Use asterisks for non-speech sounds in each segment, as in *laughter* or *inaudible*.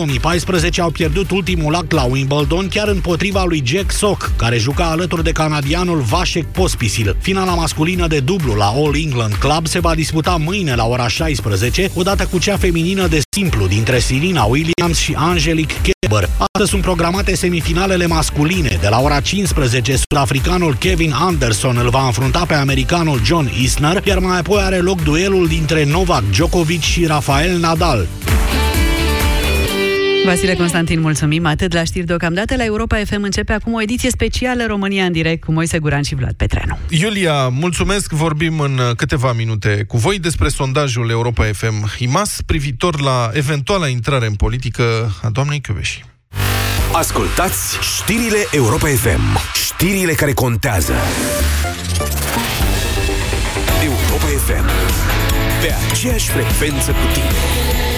2014 au pierdut ultimul act la Wimbledon chiar împotriva lui Jack Sock, care juca alături de canadianul Vasek Pospisil. Finala masculină de dublu la All England Club se va disputa mâine la ora 16, odată cu cea feminină de simplu dintre Serena Williams și Angelique Kerber. Astăzi sunt programate semifinalele masculine. De la ora 15, sudafricanul Kevin Anderson îl va înfrunta pe americanul John Isner, iar mai apoi are loc duelul dintre Novak Djokovic și Rafael Nadal. Vasile Constantin, mulțumim atât la știri deocamdată. La Europa FM începe acum o ediție specială România în direct cu Moise Guran și Vlad Petreanu. Iulia, mulțumesc. Vorbim în câteva minute cu voi despre sondajul Europa FM IMAS privitor la eventuala intrare în politică a doamnei Căveși. Ascultați știrile Europa FM. Știrile care contează. Europa FM. Pe aceeași frecvență cu tine.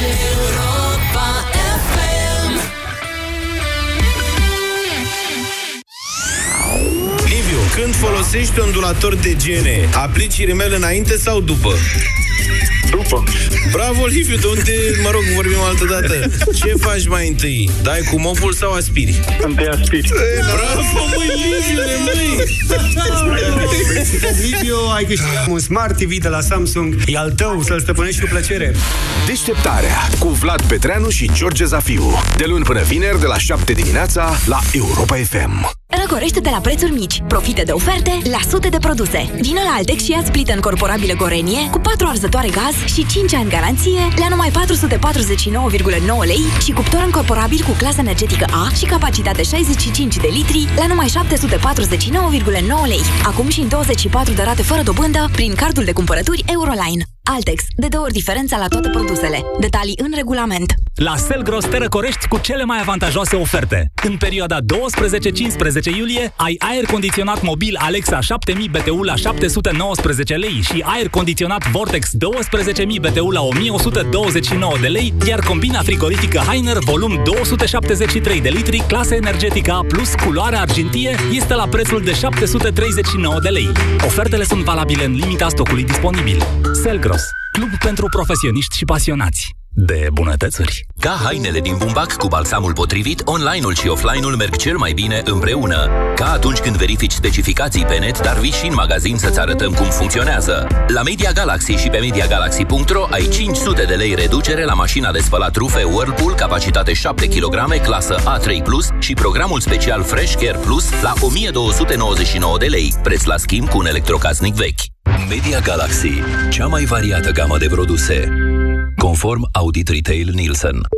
Când folosești ondulator de gene, aplici rimel înainte sau după? După. Bravo, Liviu, de unde, mă rog, vorbim altă dată. Ce faci mai întâi? Dai cu mopul sau aspiri? Întâi aspiri. Bravo, măi, Liviu, măi! Liviu, ai câștigat un Smart TV de la Samsung. E al tău, să-l stăpânești cu plăcere. Deșteptarea cu Vlad Petreanu și George Zafiu. De luni până vineri, de la 7 dimineața, la Europa FM. Răcorește de la prețuri mici. Profite de oferte la sute de produse. Vino la Altex și ia-ți plită încorporabilă Gorenie cu 4 arzătoare gaz și 5 ani garanție la numai 449,9 lei și cuptor încorporabil cu clasă energetică A și capacitate 65 de litri la numai 749,9 lei. Acum și în 24 de rate fără dobândă prin cardul de cumpărături Euroline. Altex. De două ori diferența la toate produsele. Detalii în regulament. La Selgros te răcorești cu cele mai avantajoase oferte. În perioada 12-15 iulie ai aer condiționat mobil Alexa 7000 BTU la 719 lei și aer condiționat Vortex 12000 BTU la 1129 de lei, iar combina frigorifică Heiner volum 273 de litri, clasă energetică A+, culoare argintie, este la prețul de 739 de lei. Ofertele sunt valabile în limita stocului disponibil. Selgros, club pentru profesioniști și pasionați de bunătățuri. Ca hainele din bumbac cu balsamul potrivit, online-ul și offline-ul merg cel mai bine împreună. Ca atunci când verifici specificații pe net, dar vii și în magazin să-ți arătăm cum funcționează. La Media Galaxy și pe MediaGalaxy.ro ai 500 de lei reducere la mașina de spălat rufe Whirlpool, capacitate 7 kg, clasă A3+, și programul special Fresh Care Plus la 1299 de lei, preț la schimb cu un electrocasnic vechi. Media Galaxy, cea mai variată gamă de produse. Conform Audit Retail Nielsen.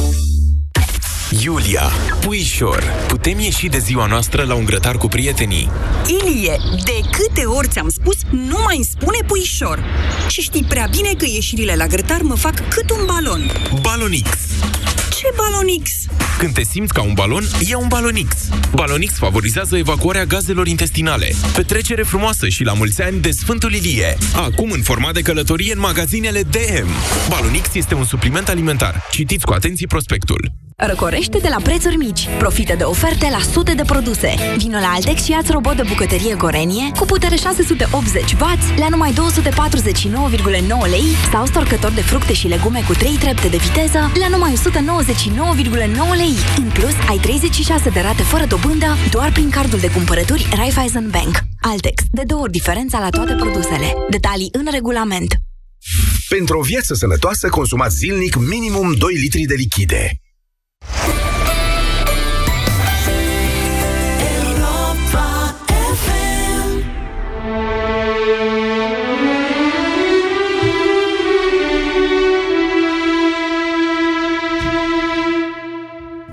Iulia, puișor, putem ieși de ziua noastră la un grătar cu prietenii? Ilie, de câte ori ți-am spus, nu mai îmi spune puișor. Și știi prea bine că ieșirile la grătar mă fac cât un balon. Balonix. Ce balonix? Când te simți ca un balon, ia un Balonix. Balonix favorizează evacuarea gazelor intestinale. Petrecere frumoasă și la mulți ani de Sfântul Ilie. Acum în format de călătorie în magazinele DM. Balonix este un supliment alimentar. Citiți cu atenție prospectul. Răcorește de la prețuri mici. Profită de oferte la sute de produse. Vino la Altex și ia-ți robot de bucătărie Gorenie cu putere 680W la numai 249,9 lei sau storcător de fructe și legume cu 3 trepte de viteză la numai 199,9 lei. În plus, ai 36 de rate fără dobândă doar prin cardul de cumpărături Raiffeisen Bank. Altex. De două ori diferența la toate produsele. Detalii în regulament. Pentru o viață sănătoasă, consumați zilnic minimum 2 litri de lichide.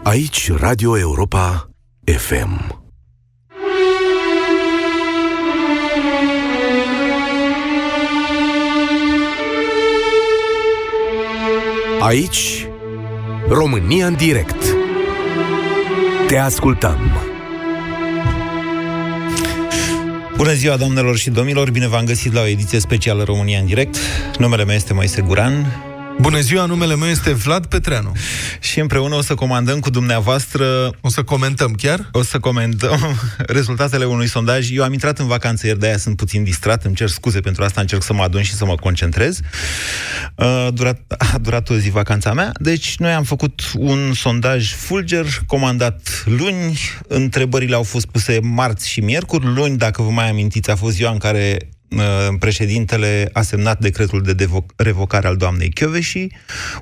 Aici Radio Europa FM. Aici România în direct Te ascultăm. Bună ziua, doamnelor și domnilor! Bine v-am găsit la o ediție specială România în direct. Numele meu este Moise Guran. Bună ziua, numele meu este Vlad Petreanu. Și împreună o să comandăm cu dumneavoastră... O să comentăm chiar? O să comentăm *laughs* rezultatele unui sondaj. Eu am intrat în vacanță ieri, de-aia sunt puțin distrat, îmi cer scuze pentru asta, încerc să mă adun și să mă concentrez. A durat, a durat o zi vacanța mea. Deci noi am făcut un sondaj fulger, comandat luni. Întrebările au fost puse marți și miercuri. Luni, dacă vă mai amintiți, a fost ziua în care Uh, președintele a semnat decretul de devo- revocare al doamnei Chioveși,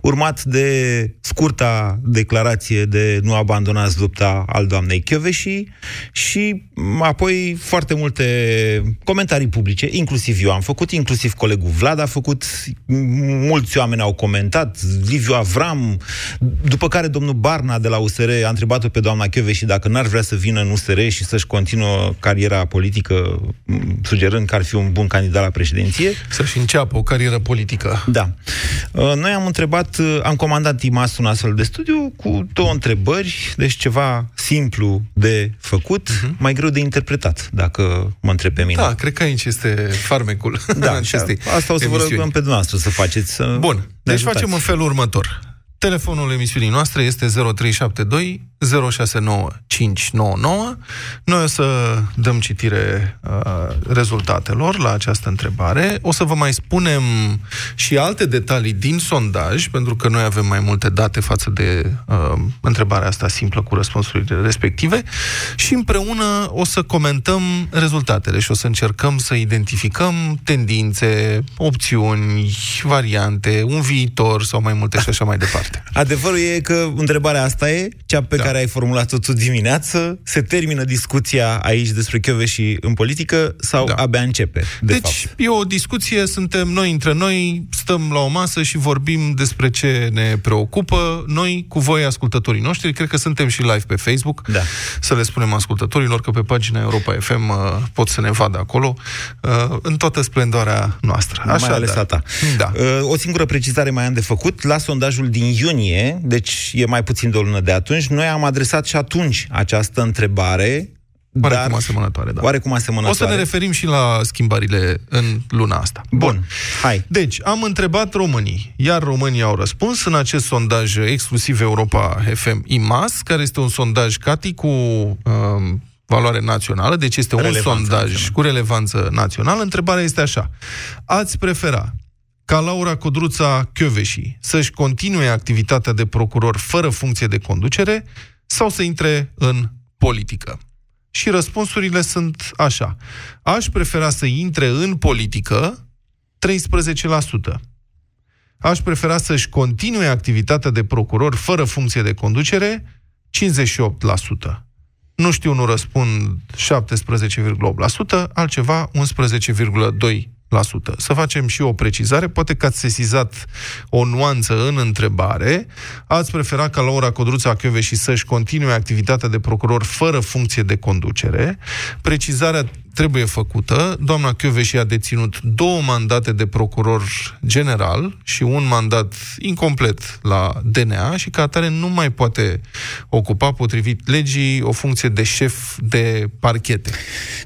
urmat de scurta declarație de nu abandonați lupta al doamnei Chioveși și apoi foarte multe comentarii publice, inclusiv eu am făcut, inclusiv colegul Vlad a făcut, mulți oameni au comentat, Liviu Avram, după care domnul Barna de la USR a întrebat-o pe doamna Chioveși dacă n-ar vrea să vină în USR și să-și continuă cariera politică, sugerând că ar fi un bun candidat la președinție. Să-și înceapă o carieră politică. Da. Uh, noi am întrebat, uh, am comandat IMAS un astfel de studiu cu două întrebări, deci ceva simplu de făcut, uh-huh. mai greu de interpretat, dacă mă întreb pe mine. Da, cred că aici este farmecul. Da, *laughs* asta o să vă rugăm pe dumneavoastră să faceți. Să Bun, deci ajutați. facem în felul următor. Telefonul emisiunii noastre este 0372 069599. Noi o să dăm citire uh, rezultatelor la această întrebare. O să vă mai spunem și alte detalii din sondaj, pentru că noi avem mai multe date față de uh, întrebarea asta simplă cu răspunsurile respective și împreună o să comentăm rezultatele și o să încercăm să identificăm tendințe, opțiuni, variante, un viitor sau mai multe și așa mai departe. Adevărul e că întrebarea asta e cea pe da care ai formulat-o tu dimineață, se termină discuția aici despre și în politică sau da. abia începe, de deci, fapt? e o discuție, suntem noi între noi, stăm la o masă și vorbim despre ce ne preocupă, noi cu voi, ascultătorii noștri, cred că suntem și live pe Facebook, da. să le spunem ascultătorilor că pe pagina Europa FM uh, pot să ne vadă acolo, uh, în toată splendoarea noastră. Așa, mai ales a ta. Da. Uh, o singură precizare mai am de făcut, la sondajul din iunie, deci e mai puțin de o lună de atunci, noi am adresat și atunci această întrebare, Oarecum dar, asemănătoare, da. Oarecum asemănătoare. O să ne referim și la schimbările în luna asta. Bun, Bun. hai. Deci, am întrebat românii, iar românii au răspuns în acest sondaj exclusiv Europa FM IMAS, care este un sondaj CATI cu uh, valoare națională, deci este relevanță un sondaj națională. cu relevanță națională. Întrebarea este așa. Ați prefera ca Laura Codruța Chioveși să-și continue activitatea de procuror fără funcție de conducere sau să intre în politică? Și răspunsurile sunt așa. Aș prefera să intre în politică 13%. Aș prefera să-și continue activitatea de procuror fără funcție de conducere 58%. Nu știu, nu răspund 17,8%, altceva 11,2%. Să facem și o precizare, poate că ați sesizat o nuanță în întrebare, ați preferat ca Laura Codruța și să-și continue activitatea de procuror fără funcție de conducere. Precizarea trebuie făcută. Doamna Chioveși a deținut două mandate de procuror general și un mandat incomplet la DNA și ca atare nu mai poate ocupa, potrivit legii, o funcție de șef de parchete.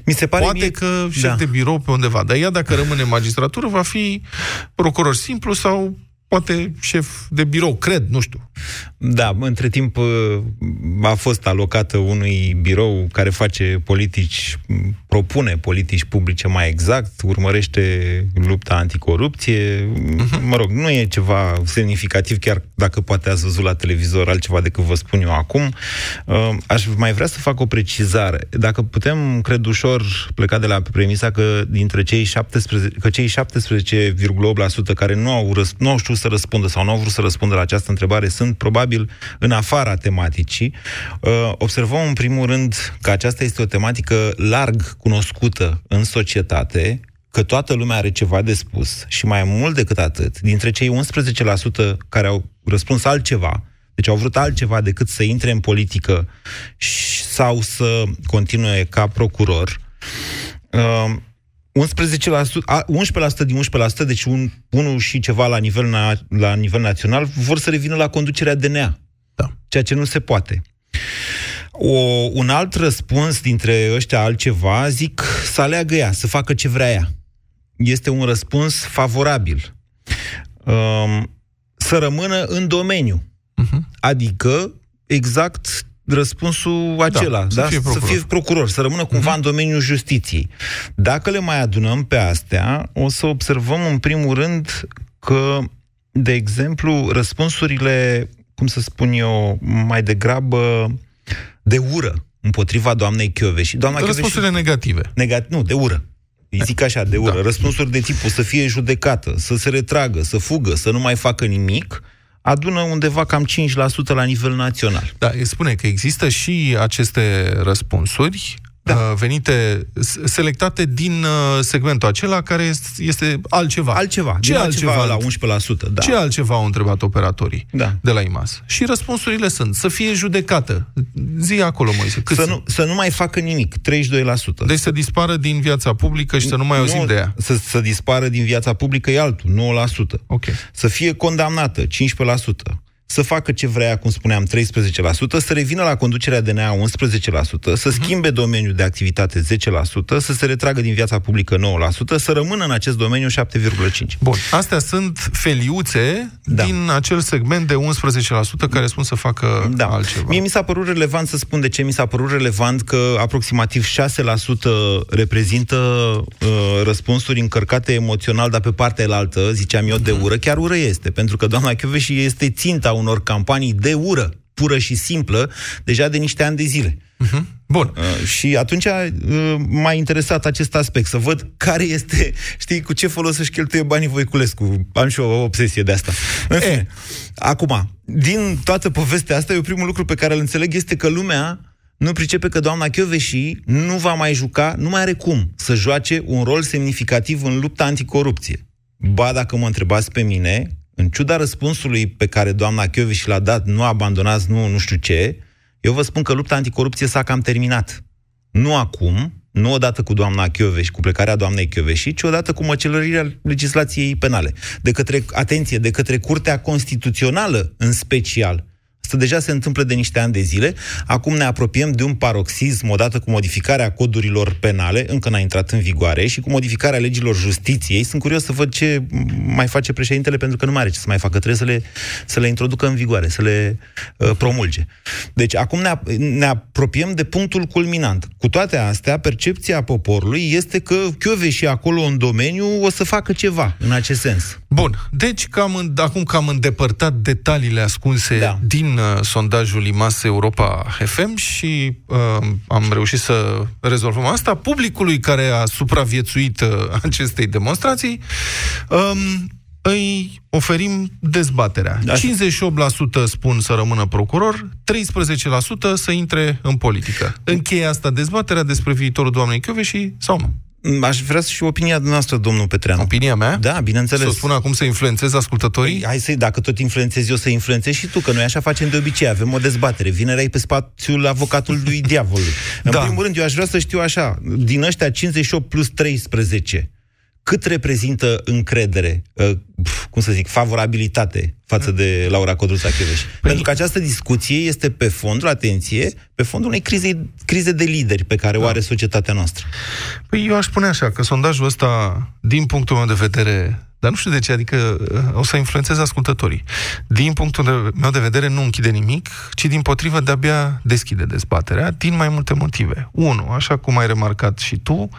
Mi se pare Poate mie... că șef da. de birou pe undeva, dar ea dacă rămâne în magistratură va fi procuror simplu sau poate șef de birou, cred, nu știu. Da, între timp uh, a fost alocată unui birou care face politici, propune politici publice mai exact, urmărește lupta anticorupție. Uh-huh. Mă rog, nu e ceva semnificativ, chiar dacă poate ați văzut la televizor altceva decât vă spun eu acum. Uh, aș mai vrea să fac o precizare. Dacă putem, cred ușor, pleca de la premisa că dintre cei 17, că cei 17,8% care nu au, răs, nu au știut să răspundă sau nu au vrut să răspundă la această întrebare sunt probabil în afara tematicii. Uh, observăm în primul rând că aceasta este o tematică larg cunoscută în societate, că toată lumea are ceva de spus și mai mult decât atât, dintre cei 11% care au răspuns altceva, deci au vrut altceva decât să intre în politică sau să continue ca procuror, uh, 11%, 11% din 11%, deci un, unul și ceva la nivel, na, la nivel național, vor să revină la conducerea DNA. Da. Ceea ce nu se poate. O, un alt răspuns dintre ăștia altceva, zic să aleagă ea, să facă ce vrea ea. Este un răspuns favorabil. Um, să rămână în domeniu. Uh-huh. Adică, exact răspunsul acela, da, da? Să, fie procuror. să fie procuror, să rămână cumva uh-huh. în domeniul justiției. Dacă le mai adunăm pe astea, o să observăm în primul rând că, de exemplu, răspunsurile, cum să spun eu, mai degrabă de ură împotriva doamnei și Doamna Răspunsurile Chioveși, negative. Negat, nu, de ură. Îi zic așa, de ură. Da. Răspunsuri de tipul să fie judecată, să se retragă, să fugă, să nu mai facă nimic, adună undeva cam 5% la nivel național. Da, spune că există și aceste răspunsuri da. Uh, venite, selectate din uh, segmentul acela care este altceva. Altceva. Ce altceva, altceva la 11%? Da. Ce altceva au întrebat operatorii da. de la IMAS? Și răspunsurile sunt să fie judecată. Zi acolo, Moise. Cât să, nu, să nu mai facă nimic, 32%. Deci să dispară din viața publică și să nu mai auzim nu, de ea. Să, să dispară din viața publică e altul, 9%. Okay. Să fie condamnată, 15% să facă ce vrea, cum spuneam, 13%, să revină la conducerea DNA 11%, să mhm. schimbe uh-huh. domeniul de activitate 10%, să se retragă din viața publică 9%, să rămână în acest domeniu 7,5%. Bun, astea sunt feliuțe da. din acel segment de 11% care spun să facă da. altceva. Mie mi s-a părut relevant să spun de ce mi s-a părut relevant că aproximativ 6% reprezintă uh, răspunsuri încărcate emoțional, dar pe partea elaltă, ziceam eu, de mhm. ură, chiar ură este, pentru că doamna Chioveși este ținta unor campanii de ură, pură și simplă, deja de niște ani de zile. Uh-huh. Bun. Uh, și atunci uh, m-a interesat acest aspect, să văd care este, *laughs* știi, cu ce folos să-și cheltuie banii Voiculescu. Am și o obsesie de asta. În fine, acum, din toată povestea asta, eu primul lucru pe care îl înțeleg este că lumea nu pricepe că doamna Chioveși nu va mai juca, nu mai are cum să joace un rol semnificativ în lupta anticorupție. Ba, dacă mă întrebați pe mine, în ciuda răspunsului pe care doamna și l-a dat, nu abandonați, nu, nu știu ce, eu vă spun că lupta anticorupție s-a cam terminat. Nu acum, nu odată cu doamna Chioveși, cu plecarea doamnei Chioveși, ci odată cu măcelărirea legislației penale. De către, atenție, de către Curtea Constituțională în special, Asta deja se întâmplă de niște ani de zile. Acum ne apropiem de un paroxism odată cu modificarea codurilor penale, încă n-a intrat în vigoare, și cu modificarea legilor justiției. Sunt curios să văd ce mai face președintele, pentru că nu mai are ce să mai facă. Trebuie să le, să le introducă în vigoare, să le uh, promulge. Deci acum ne, ne apropiem de punctul culminant. Cu toate astea, percepția poporului este că și acolo în domeniu o să facă ceva în acest sens. Bun, deci cam, acum că am îndepărtat detaliile ascunse da. din uh, sondajul IMAS Europa FM și uh, am reușit să rezolvăm asta, publicului care a supraviețuit uh, acestei demonstrații, um, îi oferim dezbaterea. Da. 58% spun să rămână procuror, 13% să intre în politică. Încheie asta dezbaterea despre viitorul doamnei și sau nu? Aș vrea și opinia noastră, domnul Petreanu. Opinia mea? Da, bineînțeles. Să o spun acum să influențez ascultătorii? Păi, hai să dacă tot influențezi eu, să influențezi și tu, că noi așa facem de obicei. Avem o dezbatere. Vinerea pe spațiul avocatului *laughs* diavolului. În da. primul rând, eu aș vrea să știu așa, din ăștia 58 plus 13, cât reprezintă încredere, uh, cum să zic, favorabilitate față de Laura Codruța Chioveș. Păi... Pentru că această discuție este pe fondul, atenție, pe fondul unei crize, crize de lideri pe care da. o are societatea noastră. Păi eu aș spune așa, că sondajul ăsta, din punctul meu de vedere, dar nu știu de ce, adică uh, o să influențeze ascultătorii. Din punctul meu de vedere, nu închide nimic, ci din potrivă de-abia deschide dezbaterea, din mai multe motive. Unu, așa cum ai remarcat și tu,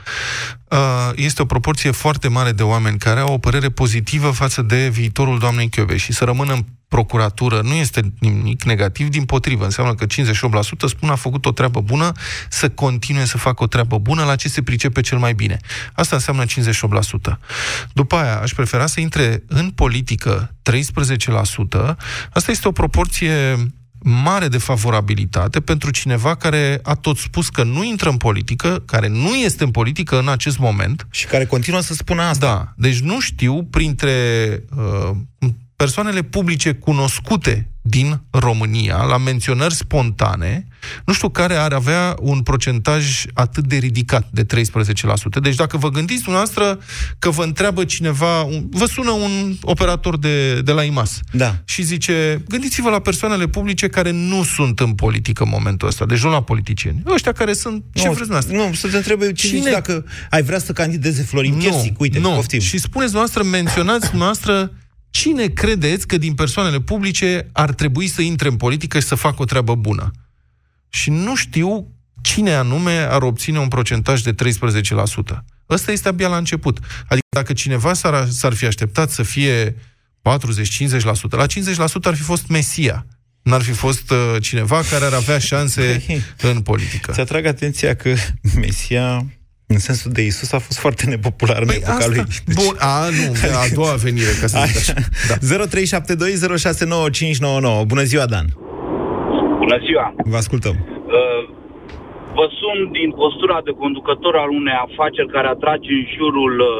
uh, este o proporție foarte mare de oameni care au o părere pozitivă față de viitorul doamnei Chiove și să rămână în procuratură nu este nimic negativ, din potrivă. Înseamnă că 58% spun a făcut o treabă bună, să continue să facă o treabă bună la ce se pricepe cel mai bine. Asta înseamnă 58%. După aia, aș prefera să intre în politică 13%. Asta este o proporție mare de favorabilitate pentru cineva care a tot spus că nu intră în politică, care nu este în politică în acest moment. Și care continuă să spună asta. Da. Deci nu știu, printre uh, persoanele publice cunoscute din România, la menționări spontane, nu știu care ar avea un procentaj atât de ridicat, de 13%. Deci dacă vă gândiți dumneavoastră că vă întreabă cineva, un, vă sună un operator de, de la IMAS da. și zice, gândiți-vă la persoanele publice care nu sunt în politică în momentul ăsta, deci nu la politicieni. Ăștia care sunt, ce nu, vreți noastră? Nu, să te întrebe cine, cine? dacă ai vrea să candideze Florin Chiersic, uite, nu. poftim. Și spuneți noastră, menționați noastră Cine credeți că din persoanele publice ar trebui să intre în politică și să facă o treabă bună? Și nu știu cine anume ar obține un procentaj de 13%. Ăsta este abia la început. Adică dacă cineva s-ar, s-ar fi așteptat să fie 40-50%, la 50% ar fi fost Mesia. N-ar fi fost uh, cineva care ar avea șanse *laughs* în politică. Ți atrag atenția că Mesia în sensul de Isus a fost foarte nepopular păi în epoca asta, lui. Deci... Bun, a, nu, a doua venire, ca să zic așa. Da. 0372069599. Bună ziua, Dan! Bună ziua! Vă ascultăm. Uh, vă sun din postura de conducător al unei afaceri care atrage în jurul uh,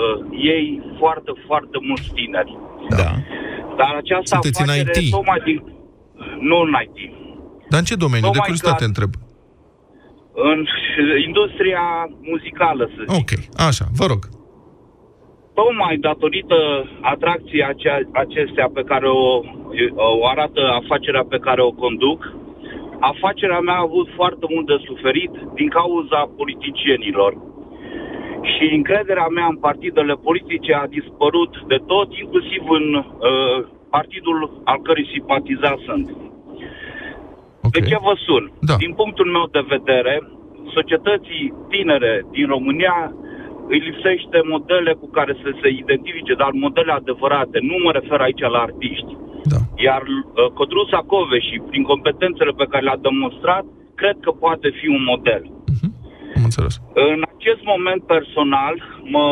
ei foarte, foarte mulți tineri. Da. Dar această Sunteți afacere în IT? tocmai din... Nu în IT. Dar în ce domeniu? Tocmai de curiozitate că... întreb. În industria muzicală, să zic. Ok, așa, vă rog. Tocmai datorită atracției acea, acestea pe care o, o arată afacerea pe care o conduc, afacerea mea a avut foarte mult de suferit din cauza politicienilor. Și încrederea mea în partidele politice a dispărut de tot, inclusiv în uh, partidul al cărui simpatizat sunt. Okay. De ce vă sun? Da. Din punctul meu de vedere, societății tinere din România îi lipsește modele cu care să se identifice, dar modele adevărate. Nu mă refer aici la artiști. Da. Iar uh, Codruța Cove și prin competențele pe care le-a demonstrat, cred că poate fi un model. Uh-huh. Am înțeles. În acest moment personal, mă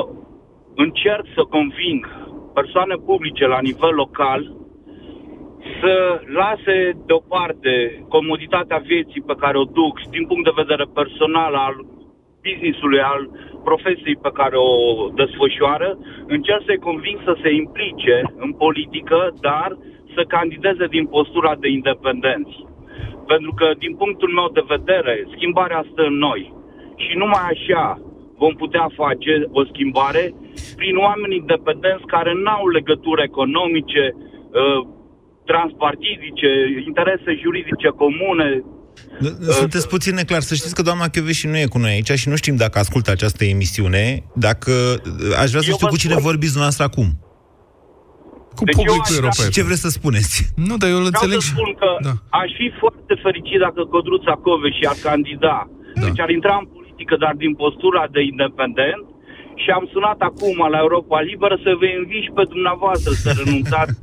încerc să conving persoane publice la nivel local să lase deoparte comoditatea vieții pe care o duc din punct de vedere personal al businessului, al profesiei pe care o desfășoară, încerc să-i conving să se implice în politică, dar să candideze din postura de independenți. Pentru că, din punctul meu de vedere, schimbarea stă în noi. Și numai așa vom putea face o schimbare prin oameni independenți care n-au legături economice, uh, transpartidice, interese juridice comune. Sunteți puțin neclar. Să știți că doamna Chioveși nu e cu noi aici și nu știm dacă ascultă această emisiune. Dacă aș vrea să Eu știu vă cu cine spun. vorbisul dumneavoastră acum. Cu Deci publicul eu aș- Europa. Și ce vreți să spuneți? Nu, dar eu îl Vreau înțeleg. să și- spun că Da. aș fi foarte fericit dacă Codruța Coveși ar candida. Da. Deci ar intra în politică, dar din postura de independent. Și am sunat acum la Europa Liberă să vă invit și pe dumneavoastră să renunțați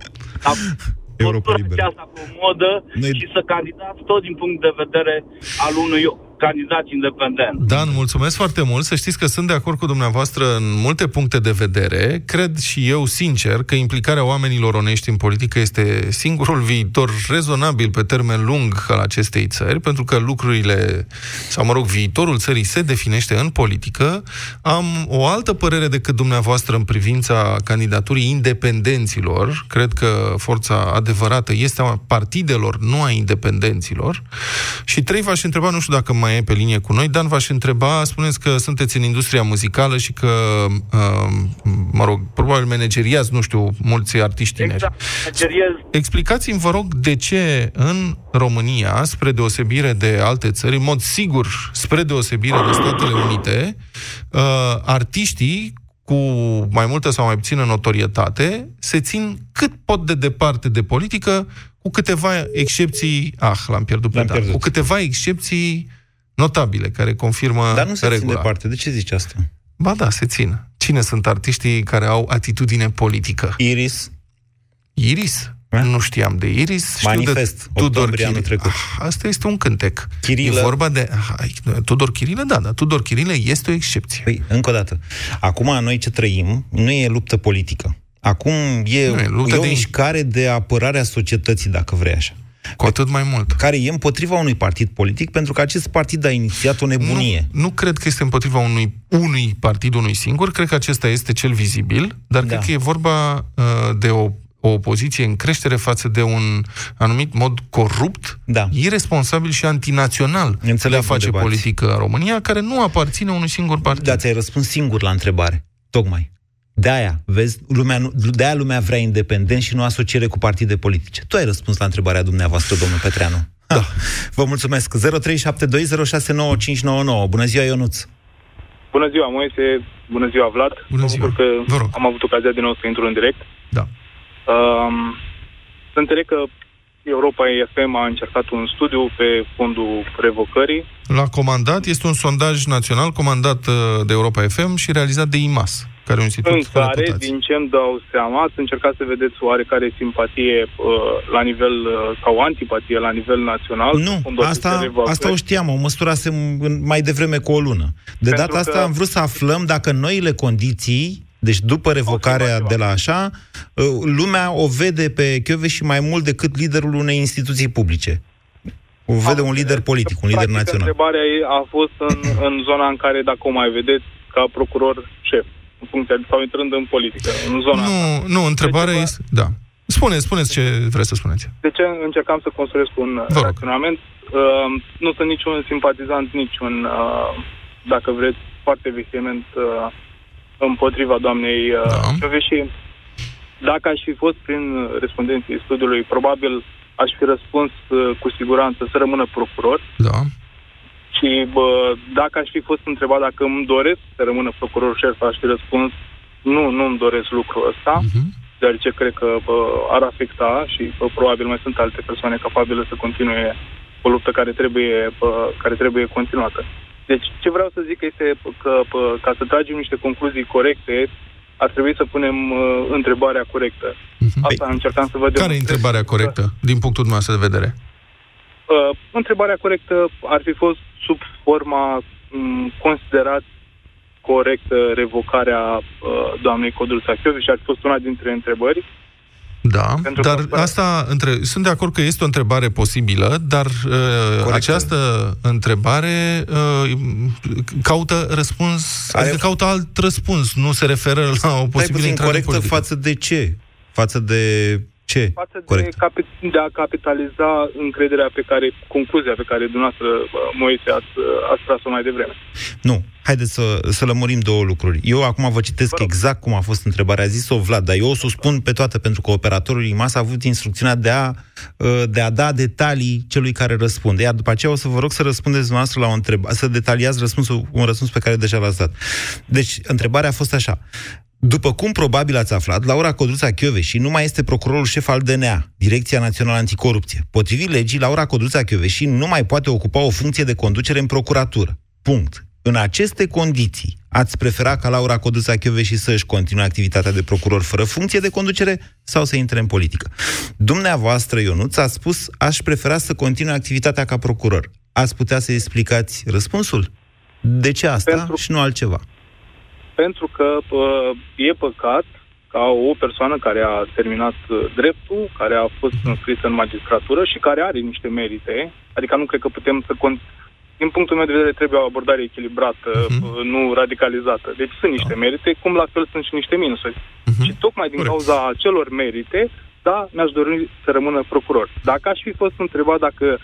la *laughs* Europa postura Liberă. aceasta comodă Noi- și să candidați tot din punct de vedere al unui candidat independent. Dan, mulțumesc foarte mult. Să știți că sunt de acord cu dumneavoastră în multe puncte de vedere. Cred și eu, sincer, că implicarea oamenilor onești în politică este singurul viitor rezonabil pe termen lung al acestei țări, pentru că lucrurile, sau mă rog, viitorul țării se definește în politică. Am o altă părere decât dumneavoastră în privința candidaturii independenților. Cred că forța adevărată este a partidelor, nu a independenților. Și trei v-aș întreba, nu știu dacă mai e pe linie cu noi, Dan v-aș întreba, spuneți că sunteți în industria muzicală și că, uh, mă rog, probabil manageriați, nu știu, mulți artiști tineri. Exact. Manageriez Explicați-mi, vă rog, de ce în România, spre deosebire de alte țări, în mod sigur, spre deosebire de Statele Unite, uh, artiștii cu mai multă sau mai puțină notorietate se țin cât pot de departe de politică, cu câteva excepții, ah, l-am pierdut pe L-am Dan, pierdut. cu câteva excepții notabile, care confirmă Dar nu se țin regula. departe. De ce zici asta? Ba da, se țin. Cine sunt artiștii care au atitudine politică? Iris, Iris? Da. Nu știam de Iris. Manifest, știu de Tudor octombrie anul Chirilă. trecut. Ah, asta este un cântec. Chirilă. E vorba de... Hai, Tudor Chirilă, da, dar Tudor Chirilă este o excepție. Păi, încă o dată. Acum, noi ce trăim, nu e luptă politică. Acum e, Nu, e luptă e o de- mișcare de apărare a societății, dacă vrei așa. Cu atât mai mult. Care e împotriva unui partid politic, pentru că acest partid a inițiat o nebunie. Nu, nu cred că este împotriva unui, unui partid, unui singur. Cred că acesta este cel vizibil, dar Da. cred că e vorba uh, de o, o opoziție în creștere față de un anumit mod corupt, da. irresponsabil și antinațional Înțeleg de a face politică în România, care nu aparține unui singur partid. Da, ți-ai răspuns singur la întrebare. Tocmai. De aia, vezi, lumea, de aia lumea vrea independent și nu asociere cu partide politice. Tu ai răspuns la întrebarea dumneavoastră, domnul Petreanu. Da. Vă mulțumesc. 0372069599. Bună ziua, Ionuț. Bună ziua, Moise. Bună ziua, Vlad. Bună ziua. că am avut ocazia din nou să intru în direct. Da. Um, să înțeleg că Europa FM a încercat un studiu pe fondul revocării. L-a comandat, este un sondaj național comandat uh, de Europa FM și realizat de IMAS care un institut în care, din ce îmi dau seama, ați încercat să vedeți oarecare simpatie uh, la nivel, uh, sau antipatie la nivel național. Nu, asta, asta o știam, o măsurasem mai devreme cu o lună. De Pentru data asta că... am vrut să aflăm dacă noile condiții deci după revocarea de la așa, uh, lumea o vede pe Chiove și mai mult decât liderul unei instituții publice. O vede un lider politic, un lider național. Întrebarea a fost în, în zona în care, dacă o mai vedeți, ca procuror șef în funcția, sau intrând în politică, în zona Nu, asta. nu, întrebarea ceva... este... Da. Spuneți, spuneți ce vreți să spuneți. De ce încercam să construiesc un raționament? Uh, nu sunt niciun simpatizant, niciun, uh, dacă vreți, foarte vehement uh, împotriva doamnei uh, da. și dacă aș fi fost prin respondenții studiului, probabil aș fi răspuns uh, cu siguranță să rămână procuror. Da. Și bă, dacă aș fi fost întrebat dacă îmi doresc să rămână procuror șef, aș fi răspuns nu, nu îmi doresc lucrul ăsta, uh-huh. deoarece cred că bă, ar afecta și bă, probabil mai sunt alte persoane capabile să continue o luptă care trebuie, bă, care trebuie continuată. Deci ce vreau să zic este că bă, ca să tragem niște concluzii corecte, ar trebui să punem uh, întrebarea corectă. Uh-huh. Asta păi, încercam să vedem. Care e întrebarea corectă, din punctul dumneavoastră de vedere? Uh, întrebarea corectă ar fi fost sub forma m- mm, considerat corectă revocarea uh, doamnei Codruța și ar fi fost una dintre întrebări. Da, Pentru dar că... asta, între, sunt de acord că este o întrebare posibilă, dar uh, această întrebare uh, caută răspuns, Are... adică caută alt răspuns, nu se referă la o posibilă intrare corectă politică. față de ce? Față de ce? Față de, capi- de a capitaliza încrederea pe care, concluzia pe care dumneavoastră, Moise, ați, ați tras-o mai devreme. Nu. Haideți să, să lămurim două lucruri. Eu acum vă citesc Bă, exact cum a fost întrebarea. A zis-o Vlad, dar eu o să spun pe toate, pentru că operatorul IMAS a avut instrucțiunea de a, ă, de a da detalii celui care răspunde. Iar după aceea o să vă rog să răspundeți dumneavoastră la o întrebare, să detaliați răspunsul, un răspuns pe care deja l-ați dat. Deci, întrebarea a fost așa. După cum probabil ați aflat, Laura Codruța și nu mai este procurorul șef al DNA, Direcția Națională Anticorupție. Potrivit legii, Laura Codruța și nu mai poate ocupa o funcție de conducere în procuratură. Punct. În aceste condiții, ați prefera ca Laura Codruța și să-și continue activitatea de procuror fără funcție de conducere sau să intre în politică? Dumneavoastră, Ionuț, a spus, aș prefera să continue activitatea ca procuror. Ați putea să explicați răspunsul? De ce asta Pentru... și nu altceva? Pentru că uh, e păcat ca o persoană care a terminat uh, dreptul, care a fost mhm. înscrisă în magistratură și care are niște merite, adică nu cred că putem să... Con- din punctul meu de vedere trebuie o abordare echilibrată, uh-huh. nu radicalizată. Deci sunt niște da. merite, cum la fel sunt și niște minusuri. Uh-huh. Și tocmai din cauza acelor merite, da, mi-aș dori să rămână procuror. Dacă aș fi fost întrebat dacă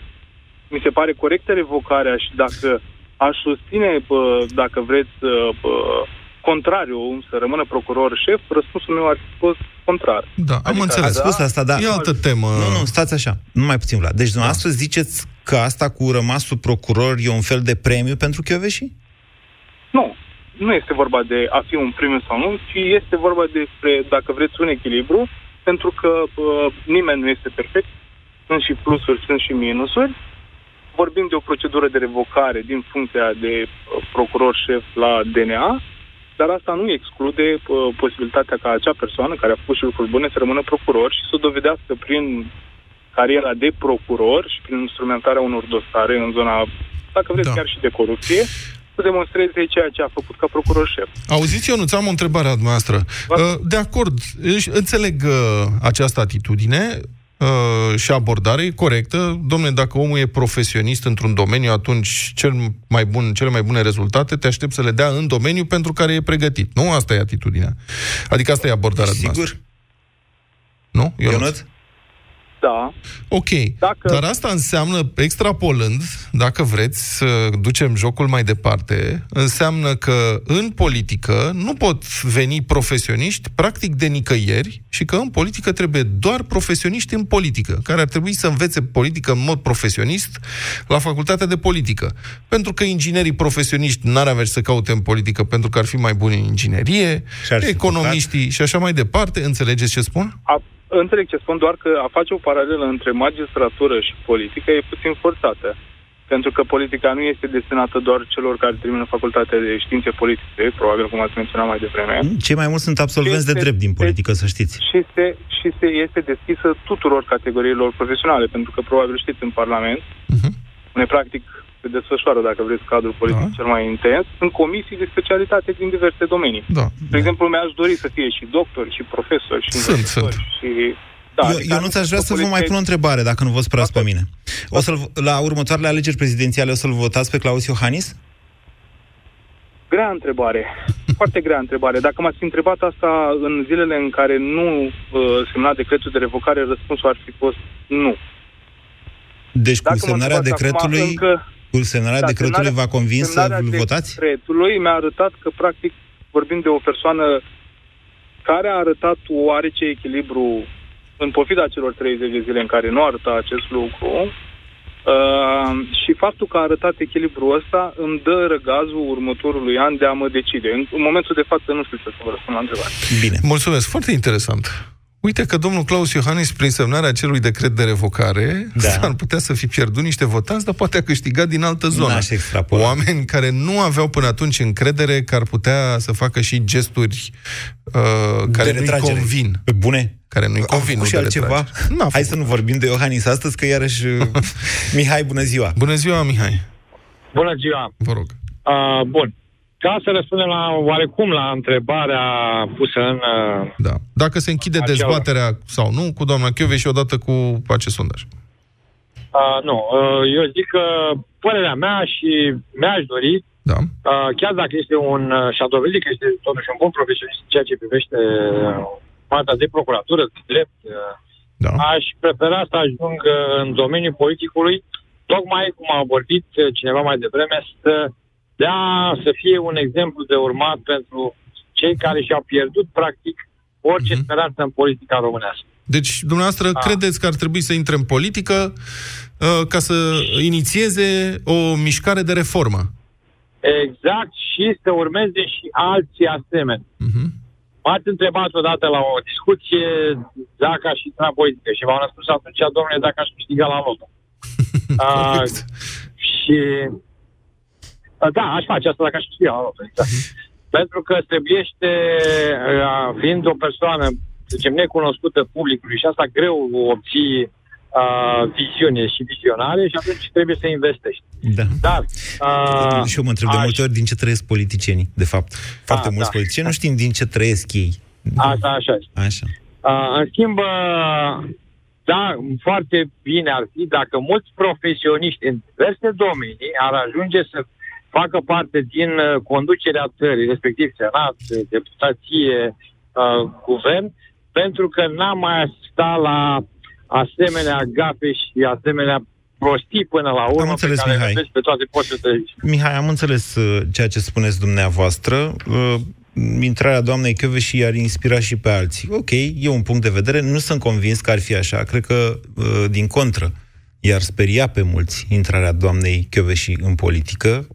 mi se pare corectă revocarea și dacă aș susține, bă, dacă vreți, bă, contrariu, să rămână procuror șef, răspunsul meu ar fi fost contrar. Da, am adică, înțeles. spus asta, da. E altă temă. Nu, nu, stați așa, nu mai puțin, Vlad. Deci, dumneavoastră da. ziceți că asta cu rămasul procuror e un fel de premiu pentru Chioveși? Nu. Nu este vorba de a fi un premiu sau nu, ci este vorba despre, dacă vreți, un echilibru, pentru că uh, nimeni nu este perfect, sunt și plusuri, sunt și minusuri. Vorbim de o procedură de revocare din funcția de uh, procuror șef la DNA, dar asta nu exclude uh, posibilitatea ca acea persoană care a făcut și lucruri bune să rămână procuror și să dovedească prin cariera de procuror și prin instrumentarea unor dosare în zona, dacă vreți, da. chiar și de corupție, să demonstreze ceea ce a făcut ca procuror șef. Auziți, eu nu am o întrebare a dumneavoastră. Uh, de acord, înțeleg uh, această atitudine, uh, și abordare corectă. Domnule, dacă omul e profesionist într-un domeniu, atunci cel mai bun, cele mai bune rezultate te aștept să le dea în domeniu pentru care e pregătit. Nu? Asta e atitudinea. Adică asta e abordarea Sigur. noastră. Nu? Ionut? Da. Ok, Dacă... dar asta înseamnă, extrapolând, dacă vreți să ducem jocul mai departe, înseamnă că în politică nu pot veni profesioniști practic de nicăieri și că în politică trebuie doar profesioniști în politică, care ar trebui să învețe politică în mod profesionist la facultatea de politică. Pentru că inginerii profesioniști n-ar avea să caute în politică pentru că ar fi mai buni în inginerie, economiștii și așa mai departe. Înțelegeți ce spun? A, înțeleg ce spun, doar că a face o paralelă între magistratură și politică e puțin forțată. Pentru că politica nu este destinată doar celor care termină facultatea de științe politice, probabil cum ați menționat mai devreme. Mm, cei mai mulți sunt absolvenți de drept din politică, să știți. Și, se, și se este deschisă tuturor categoriilor profesionale, pentru că probabil știți în Parlament, uh-huh. unde practic se desfășoară, dacă vreți, cadrul politic da. cel mai intens, sunt comisii de specialitate din diverse domenii. Da. De exemplu, mi-aș dori să fie și doctori, și profesori, și sunt, sunt. și da, eu, adică eu nu ți-aș vrea să vă mai pun o întrebare, dacă nu vă sperați pe mine. O să la următoarele alegeri prezidențiale o să-l votați pe Claus Iohannis? Grea întrebare. Foarte grea întrebare. Dacă m-ați întrebat asta în zilele în care nu uh, semna decretul de revocare, răspunsul ar fi fost nu. Deci cu semnarea decretului... Încă, cu semnarea da, decretului v-a convins să votați? decretului mi-a arătat că, practic, vorbim de o persoană care a arătat oarece echilibru în pofida celor 30 de zile în care nu arăta acest lucru, Uh, și faptul că a arătat echilibrul ăsta îmi dă răgazul următorului an de a mă decide. În, în momentul de față nu știu ce să vă răspund la întrebare. Bine. Mulțumesc. Foarte interesant. Uite că domnul Claus Iohannis, prin semnarea acelui decret de revocare, da. s-ar putea să fi pierdut niște votanți, dar poate a câștigat din altă zonă. Oameni care nu aveau până atunci încredere că ar putea să facă și gesturi uh, care nu-i convin. Pe bune? Care nu-i convin. nu și altceva? Hai să nu vorbim de Iohannis astăzi, că iarăși... Uh, *laughs* Mihai, bună ziua! Bună ziua, Mihai! Bună ziua! Vă rog. Uh, bun. Ca să răspundem la oarecum la întrebarea pusă în... Uh, da. Dacă se închide acel... dezbaterea sau nu cu doamna Chioveș și odată cu acest sondaj. Uh, nu. Uh, eu zic că părerea mea și mi-aș dori, da. uh, chiar dacă este un... Uh, și-a dovedit că este totuși un bun profesionist în ceea ce privește partea de procuratură, de drept, uh, da. aș prefera să ajung în domeniul politicului, tocmai cum a vorbit cineva mai devreme, să da, să fie un exemplu de urmat pentru cei care și-au pierdut, practic, orice uh-huh. speranță în politica românească. Deci, dumneavoastră, A. credeți că ar trebui să intre în politică uh, ca să inițieze o mișcare de reformă? Exact, și să urmeze și alții asemenea. Uh-huh. M-ați întrebat odată la o discuție dacă aș intra în politică și v-am răspuns atunci, domnule, dacă aș câștiga la lotă. uh, *laughs* și da, aș face asta dacă aș ști. Exact. Pentru că trebuiește, uh, fiind o persoană, să zicem, necunoscută publicului și asta greu obții uh, viziune și vizionare și atunci trebuie să investești. Da. Dar, uh, și eu mă întreb aș... de multe ori din ce trăiesc politicienii, de fapt. Foarte A, mulți da. politicieni nu știm din ce trăiesc ei. Așa, așa. Așa. Uh, în schimb, uh, da, foarte bine ar fi dacă mulți profesioniști în diverse domenii ar ajunge să facă parte din uh, conducerea țării, respectiv Senat, deputație, uh, guvern, pentru că n-am mai asistat la asemenea gafe și asemenea prostii până la urmă am înțeles, pe care Mihai. pe toate posturile. Mihai, am înțeles uh, ceea ce spuneți dumneavoastră. Uh, intrarea doamnei și i-ar inspira și pe alții. Ok, e un punct de vedere. Nu sunt convins că ar fi așa. Cred că, uh, din contră, i-ar speria pe mulți intrarea doamnei și în politică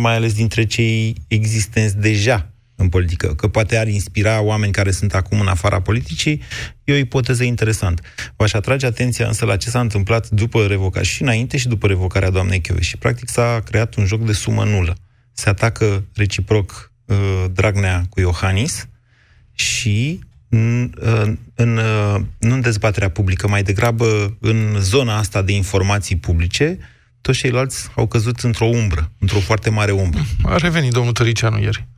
mai ales dintre cei existenți deja în politică, că poate ar inspira oameni care sunt acum în afara politicii, e o ipoteză interesantă. V-aș atrage atenția însă la ce s-a întâmplat după revocare și înainte și după revocarea doamnei Și Practic s-a creat un joc de sumă nulă. Se atacă reciproc uh, Dragnea cu Iohannis și în, uh, în, uh, nu în dezbaterea publică, mai degrabă în zona asta de informații publice, toți ceilalți au căzut într-o umbră, într-o foarte mare umbră. A revenit domnul Tăricianu ieri.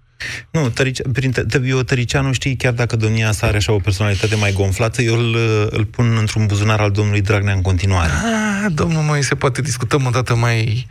Nu, tărice, prin eu Tăricianu, știi, chiar dacă domnia sa are așa o personalitate mai gonflată, eu îl, îl pun într-un buzunar al domnului Dragnea în continuare. Ah, domnul mai se poate discutăm o dată mai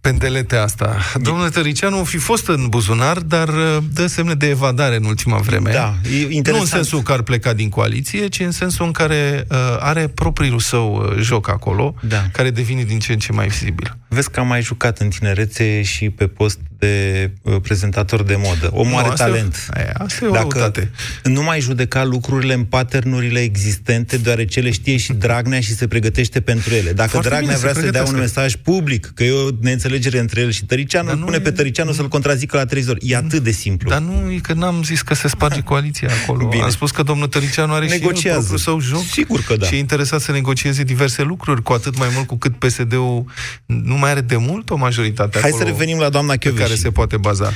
pendelete asta. Domnul Tăricianu fi fost în buzunar, dar uh, dă semne de evadare în ultima vreme. Da, e interesant. Nu în sensul că ar pleca din coaliție, ci în sensul în care uh, are propriul său uh, joc acolo, da. care devine din ce în ce mai vizibil. Vezi că am mai jucat în tinerețe și pe post de uh, prezentator de modă. Omul nu, are asta talent. E, asta e o Dacă răutate. nu mai judeca lucrurile în paternurile existente, deoarece le știe și Dragnea și se pregătește pentru ele. Dacă Foarte Dragnea bine, vrea se să dea un pregătească. mesaj public, că e o neînțelegere între el și Tăricianu, îl pune e- pe Tăricianu să-l contrazică la 30 ori. E atât de simplu. Dar nu, e că n-am zis că se sparge *laughs* coaliția acolo. Bine. Am spus că domnul Tăricianu are și el Negociază. propriul său joc. Sigur că da. Și e interesat să negocieze diverse lucruri, cu atât mai mult cu cât PSD-ul nu mai are de mult o majoritate Hai acolo să revenim la doamna pe Chioveși. Care se poate baza. 0372069599.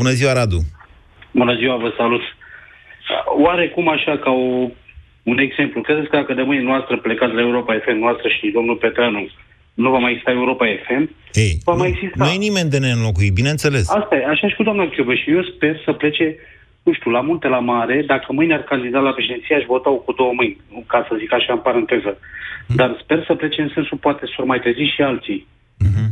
Bună ziua, Radu! Bună ziua, vă salut. Oarecum așa ca o, un exemplu, credeți că dacă de mâine noastră plecați la Europa FM, noastră și domnul Petreanu, nu va mai exista Europa FM? Ei, Va mai exista. nu e nimeni de neînlocuit, bineînțeles. Asta e, așa și cu doamna Chiobă și eu sper să plece, nu știu, la munte, la mare, dacă mâine ar candida la președinție, aș vota cu două mâini, ca să zic așa în paranteză. Dar sper să plece în sensul, poate să mai trezi și alții.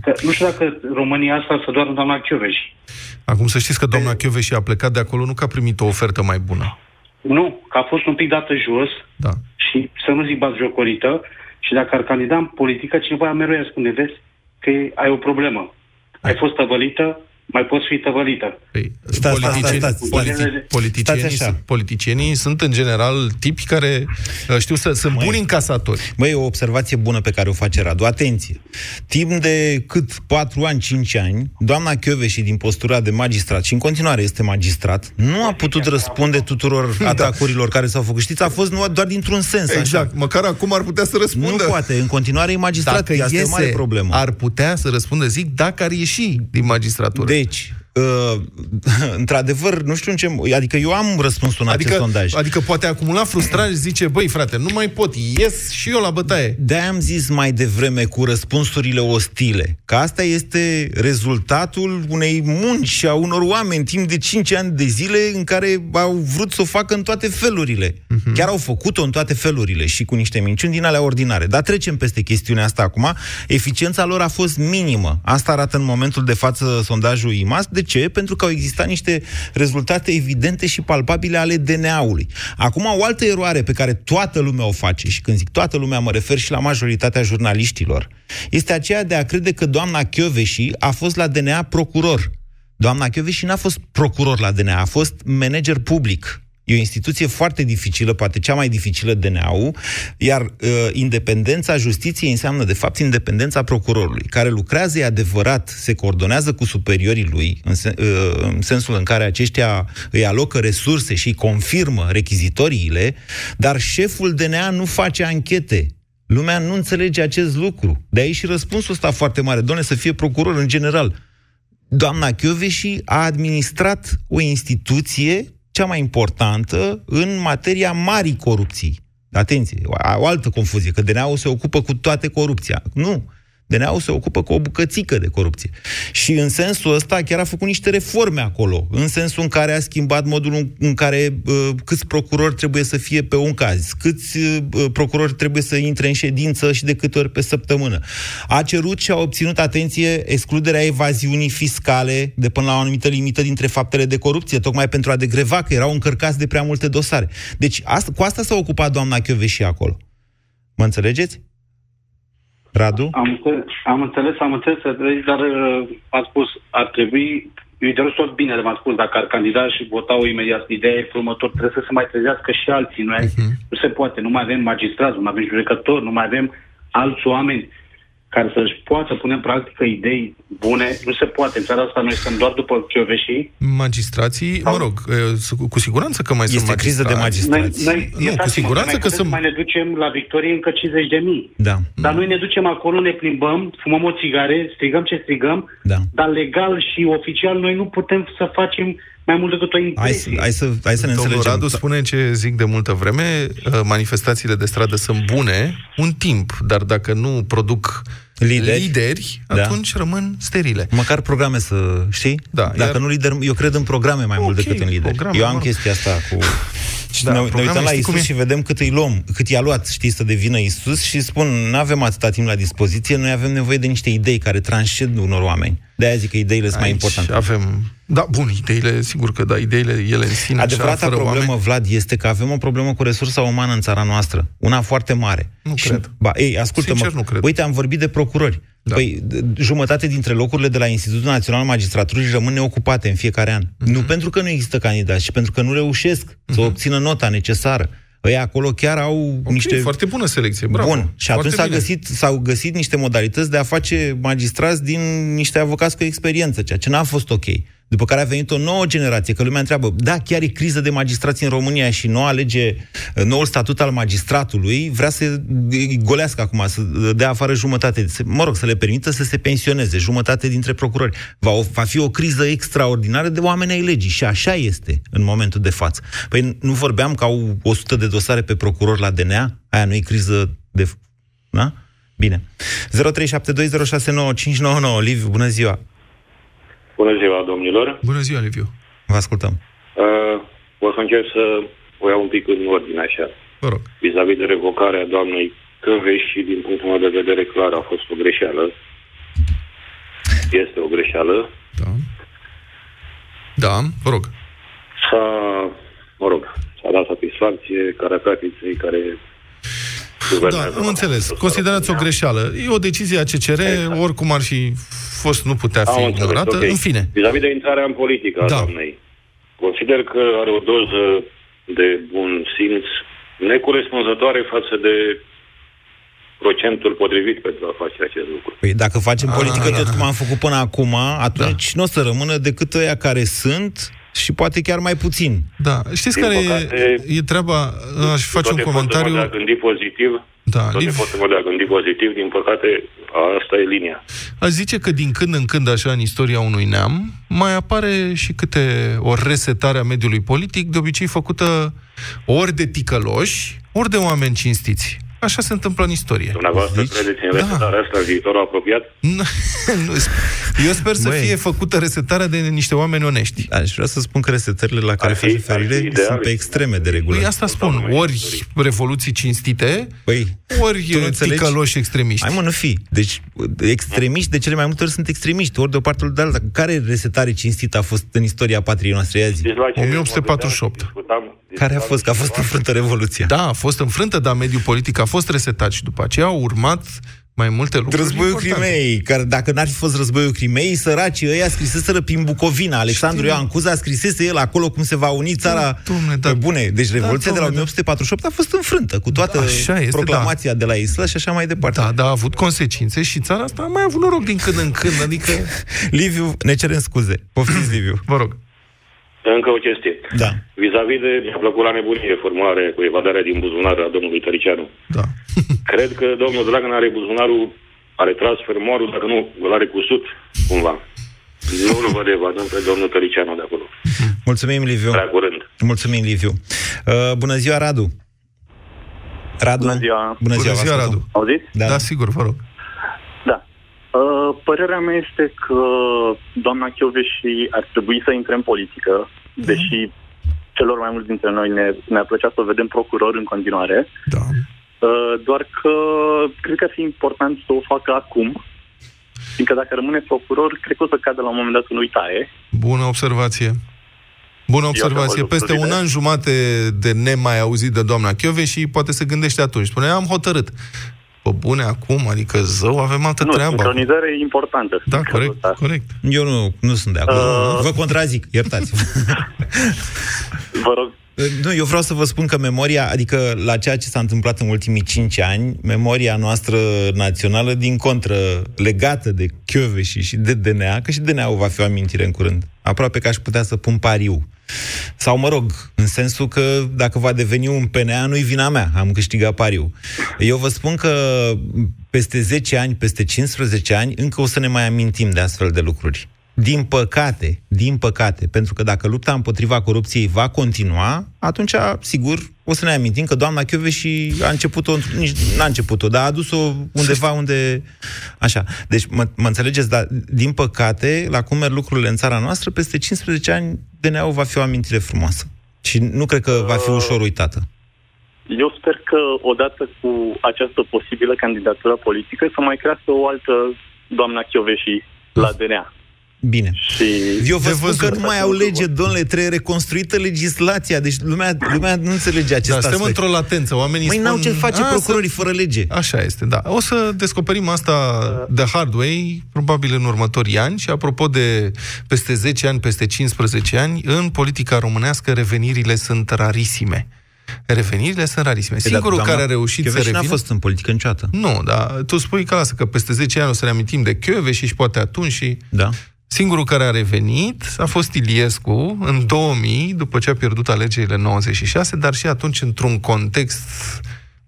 Că, nu știu dacă România asta să doar doamna Chioveși. Acum să știți că doamna Chioveși a plecat de acolo nu că a primit o ofertă mai bună. Nu, că a fost un pic dată jos Da. și să nu zic batjocorită și dacă ar candida în politică, cineva mereu îi spune, vezi că ai o problemă. Ai fost tăvălită, mai poți fi tăvălită. Păi, Stați, stați, politicieni- stați, stați. politi- politicienii, Stați așa. sunt- politicienii sunt în general tipi care uh, știu să sunt buni încasatori. Băi, e o observație bună pe care o face Radu. Atenție! Timp de cât 4 ani, 5 ani, doamna Chioveși din postura de magistrat, și în continuare este magistrat, nu a putut răspunde tuturor *laughs* atacurilor care s-au făcut. Știți, a fost nu- doar dintr-un sens. Exact, măcar acum ar putea să răspundă. Nu poate, în continuare e magistrat. Dacă Asta e o iese, mare problemă. ar putea să răspundă, zic, dacă ar ieși din magistratură. Deci, uh, *laughs* într-adevăr, nu știu în ce... Adică eu am răspunsul în adică, acest sondaj. adică poate acumula frustrare și zice, băi frate, nu mai pot, ies și eu la bătaie. De-aia am zis mai devreme cu răspunsurile ostile, că asta este rezultatul unei munci și a unor oameni timp de 5 ani de zile în care au vrut să o facă în toate felurile. Uh-huh. Chiar au făcut-o în toate felurile și cu niște minciuni din alea ordinare. Dar trecem peste chestiunea asta acum. Eficiența lor a fost minimă. Asta arată în momentul de față sondajul IMAS. De ce? Pentru că au existat niște rezultate evidente și palpabile ale DNA-ului. Acum, o altă eroare pe care toată lumea o face, și când zic toată lumea, mă refer și la majoritatea jurnaliștilor, este aceea de a crede că doamna Chioveși a fost la DNA procuror. Doamna Chioveși n-a fost procuror la DNA, a fost manager public. E o instituție foarte dificilă, poate cea mai dificilă DNA-ul, iar uh, independența justiției înseamnă, de fapt, independența procurorului, care lucrează, e adevărat, se coordonează cu superiorii lui, în, sen- uh, în sensul în care aceștia îi alocă resurse și îi confirmă rechizitoriile, dar șeful DNA nu face anchete. Lumea nu înțelege acest lucru. De aici și răspunsul ăsta foarte mare. Doamne, să fie procuror în general. Doamna Chioveși a administrat o instituție cea mai importantă în materia marii corupții. Atenție, o, o altă confuzie, că DNA-ul se ocupă cu toate corupția. Nu. DNA-ul se ocupă cu o bucățică de corupție. Și în sensul ăsta chiar a făcut niște reforme acolo, în sensul în care a schimbat modul în, în care uh, câți procurori trebuie să fie pe un caz, câți uh, procurori trebuie să intre în ședință și de câte ori pe săptămână. A cerut și a obținut, atenție, excluderea evaziunii fiscale de până la o anumită limită dintre faptele de corupție, tocmai pentru a degreva că erau încărcați de prea multe dosare. Deci asta, cu asta s-a ocupat doamna Chioveși acolo. Mă înțelegeți? Radu? Am înțeles, am înțeles, am înțeles, dar uh, ați spus, ar trebui, eu de tot bine de m-ați spus, dacă ar candida și votau imediat, ideea e următor, trebuie să se mai trezească și alții, nu, uh-huh. nu se poate, nu mai avem magistrați, nu mai avem judecători, nu mai avem alți oameni care să-și poată pune în practică idei bune, nu se poate. În țara asta noi suntem doar după Chioveși. Magistrații, mă rog, e, cu siguranță că mai Este sunt criză de magistrați. magistrați. Noi, noi, Nu, cu siguranță că să sunt... mai ne ducem la victorie încă 50 de mii. Da. Dar noi ne ducem acolo, ne plimbăm, fumăm o țigare, strigăm ce strigăm, Da. dar legal și oficial noi nu putem să facem mai mult decât o Hai, impresie. să- hai, să, hai să ne Domnul înțelegem. Radu spune ce zic de multă vreme, uh, manifestațiile de stradă sunt bune un timp, dar dacă nu produc Lideri. lideri, Da. atunci rămân sterile. Măcar programe să știi? Da, Dacă iar- nu lider, eu cred în programe mai mult Ok, decât în lideri. programe, eu mă am rog. chestia asta cu... Și Da, ne, ne programe, uităm la știi cum Isus e? și vedem cât îi luăm, cât i-a luat, știi, să devină Isus și spun, nu avem atâta timp la dispoziție, noi avem nevoie de niște idei care transcend unor oameni. De-aia zic că ideile sunt mai Aici importante. avem... Da, bun, ideile, sigur că da, ideile ele în sine, Adevărata așa, fără problemă, oameni, Vlad, este că avem o problemă cu resursa umană în țara noastră. Una foarte mare. Nu și, cred. Ba, ei, ascultă-mă. Sincer, nu cred. Uite, am vorbit de procurori. Da. Păi, d- jumătate dintre locurile de la Institutul Național al Magistraturii rămân neocupate în fiecare an. Mhm. Nu pentru că nu există candidați, ci pentru că nu reușesc să obțină nota necesară. Ei acolo chiar au Ok, niște... foarte bună selecție, bravo. Bun. Și atunci Foarte s-a bine. găsit, s-au găsit niște modalități de a face magistrați din niște avocați cu experiență, ceea ce n-a fost ok. După care a venit o nouă generație, că lumea întreabă, da, chiar e criză de magistrați în România și noua lege, noul statut al magistratului vrea să îi golească acum, să dea afară jumătate, să- mă rog, să le permită să se pensioneze jumătate dintre procurori. Va, o- va fi o criză extraordinară de oameni ai legii și așa este în momentul de față. Păi nu vorbeam că au 100 de dosare pe procurori la DNA? Aia nu e criză de... Da? Bine. 0372069599 Liviu, bună ziua! Bună ziua, domnilor. Bună ziua, Liviu. Vă ascultăm. Uh, o să încerc să o iau un pic în ordine așa. Vă rog. Vis-a-vis de revocarea doamnei Căveș și din punctul meu de vedere clar a fost o greșeală. Este o greșeală. Da, vă rog. S-a, mă rog, s-a dat satisfacție caracatiței care Da, am înțeles. Considerați o greșeală. E o decizie a CCR, oricum ar fi fost, nu putea fi Exact. Am înțeles, ignorată. ok. În fine. Vis-a-vis de intrarea în politică a Da. doamnei, consider că are o doză de bun simț necorespunzătoare față de procentul potrivit pentru a face acest lucru. Păi dacă facem politică Ah. tot cum am făcut până acum, atunci da. nu o să rămână decât ăia care sunt și poate chiar mai puțin. Da, știți Din care păcate, e, e treaba? Aș face un Toate comentariu. eforturile de a gândi pozitiv, Da, toate Liv- eforturile de a gândi pozitiv, din păcate, asta e linia. Aș zice că din când în când, așa, în istoria unui neam, mai apare și câte o resetare a mediului politic, de obicei făcută ori de ticăloși, ori de oameni cinstiți. Așa se întâmplă în istorie. Dumneavoastră Deci, credeți în resetarea asta în viitorul apropiat? Nu, *laughs* Eu sper să Băi. fie făcută resetarea de niște oameni onești. Aș vrea să spun că resetările la care Ar fi- faci ar fi referire ideal. sunt pe extreme de regulă. Păi asta spun, ori revoluții cinstite, Păi, ori tu nu înțelegi? ticăloși extremiști. Hai mă, nu fi. Deci, extremiști de cele mai multe ori sunt extremiști, ori de o parte, ori de alta. Care resetare cinstită a fost în istoria patriei noastre? Ia zi. Deci la ce 1848. discutam, Care a fost? Că a fost înfrântă Revoluția. Da, a fost înfrântă, dar mediul politic a fost resetat și după aceea au urmat mai multe lucruri Războiul importante. Crimeei, care dacă n-ar fi fost războiul Crimeei, săracii ăia scriseseră prin Bucovina. Alexandru Știu. Ioan Cuza scrisese el acolo cum se va uni țara Dom'le, da. pe bune. Deci Revoluția de la dom'le, da. 1848 a fost înfrântă, cu toată Da, așa este, proclamația de la Isla și așa mai departe. Da, da, a avut consecințe și țara asta a mai avut noroc din când în când, adică... *laughs* Liviu, ne cerem scuze. Poftiți, Liviu. Vă rog. Încă o chestie. Da. Vis-a-vis de, mi-a plăcut la nebunie formulare cu evadarea din buzunar a domnului Tăricianu. Da. *laughs* *laughs* Cred că domnul Dragan are buzunarul, are tras fermoarul, dacă nu, îl are cusut, cumva. Nu îl văd evadând pe domnul Tăricianu de acolo. Mulțumim, Liviu. Prea curând. Mulțumim, Liviu. Uh, bună ziua, Radu. Radu. Bună ziua. Bună ziua, Bună ziua, vă Radu. ascultăm. Auziți? Da. Da, sigur, vă rog. Da. Uh, părerea mea este că doamna Chioveși ar trebui să intre în politică, deși celor mai mulți dintre noi ne, ne-ar plăcea să o vedem procuror în continuare. Da. Uh, doar că cred că ar fi important să o facă acum, fiindcă dacă rămâne procuror, cred că o să cadă la un moment dat în uitare. Bună observație. Bună observație. văzut Peste un lucrurile. an jumate de nemai auzit de doamna Chiove și poate se gândește atunci. Spune, am hotărât. Pe bune acum, adică zău, avem altă nu, treabă. sincronizare e importantă. Da, corect, corect. Eu nu, nu sunt de acord. Uh. Vă contrazic, iertați-vă. Vă rog. Nu, eu vreau să vă spun că memoria, adică la ceea ce s-a întâmplat în ultimii cinci ani, memoria noastră națională, din contră, legată de Chioveși și de DNA, că și DNA-ul va fi o amintire în curând. Aproape că aș putea să pun pariu. Sau, mă rog, în sensul că dacă va deveni un PNA, nu-i vina mea, am câștigat pariu. Eu vă spun că peste 10 ani, peste 15 ani, încă o să ne mai amintim de astfel de lucruri. Din păcate, din păcate, pentru că dacă lupta împotriva corupției va continua, atunci, sigur, o să ne amintim că doamna și a început-o, nici n-a început-o, dar a adus-o undeva unde... Așa. Deci, mă, mă înțelegeți, dar, din păcate, la cum merg lucrurile în țara noastră, peste 15 ani, DNA-ul va fi o amintire frumoasă. Și nu cred că va fi ușor uitată. Eu sper că, odată cu această posibilă candidatură politică, să mai crească o altă doamna și la DNA. Bine. Și Eu vă spun că nu mai au lege, domnule, trebuie reconstruită legislația. Deci lumea, lumea nu înțelege acest da, aspect. suntem într-o latență. Oamenii Măi, spun... n-au ce face procurorii fără lege. Așa este, da. O să descoperim asta de hard way, probabil în următorii ani. Și apropo de peste 10 ani, peste 15 ani, în politica românească revenirile sunt rarisime. Revenirile sunt rarisime. Singurul care a reușit să revină... n-a fost în politică niciodată. Nu, dar tu spui că lasă, că peste 10 ani o să ne amintim de Chioveși și poate atunci și... Da. Singurul care a revenit a fost Iliescu în 2000, după ce a pierdut alegerile 96, dar și atunci într-un context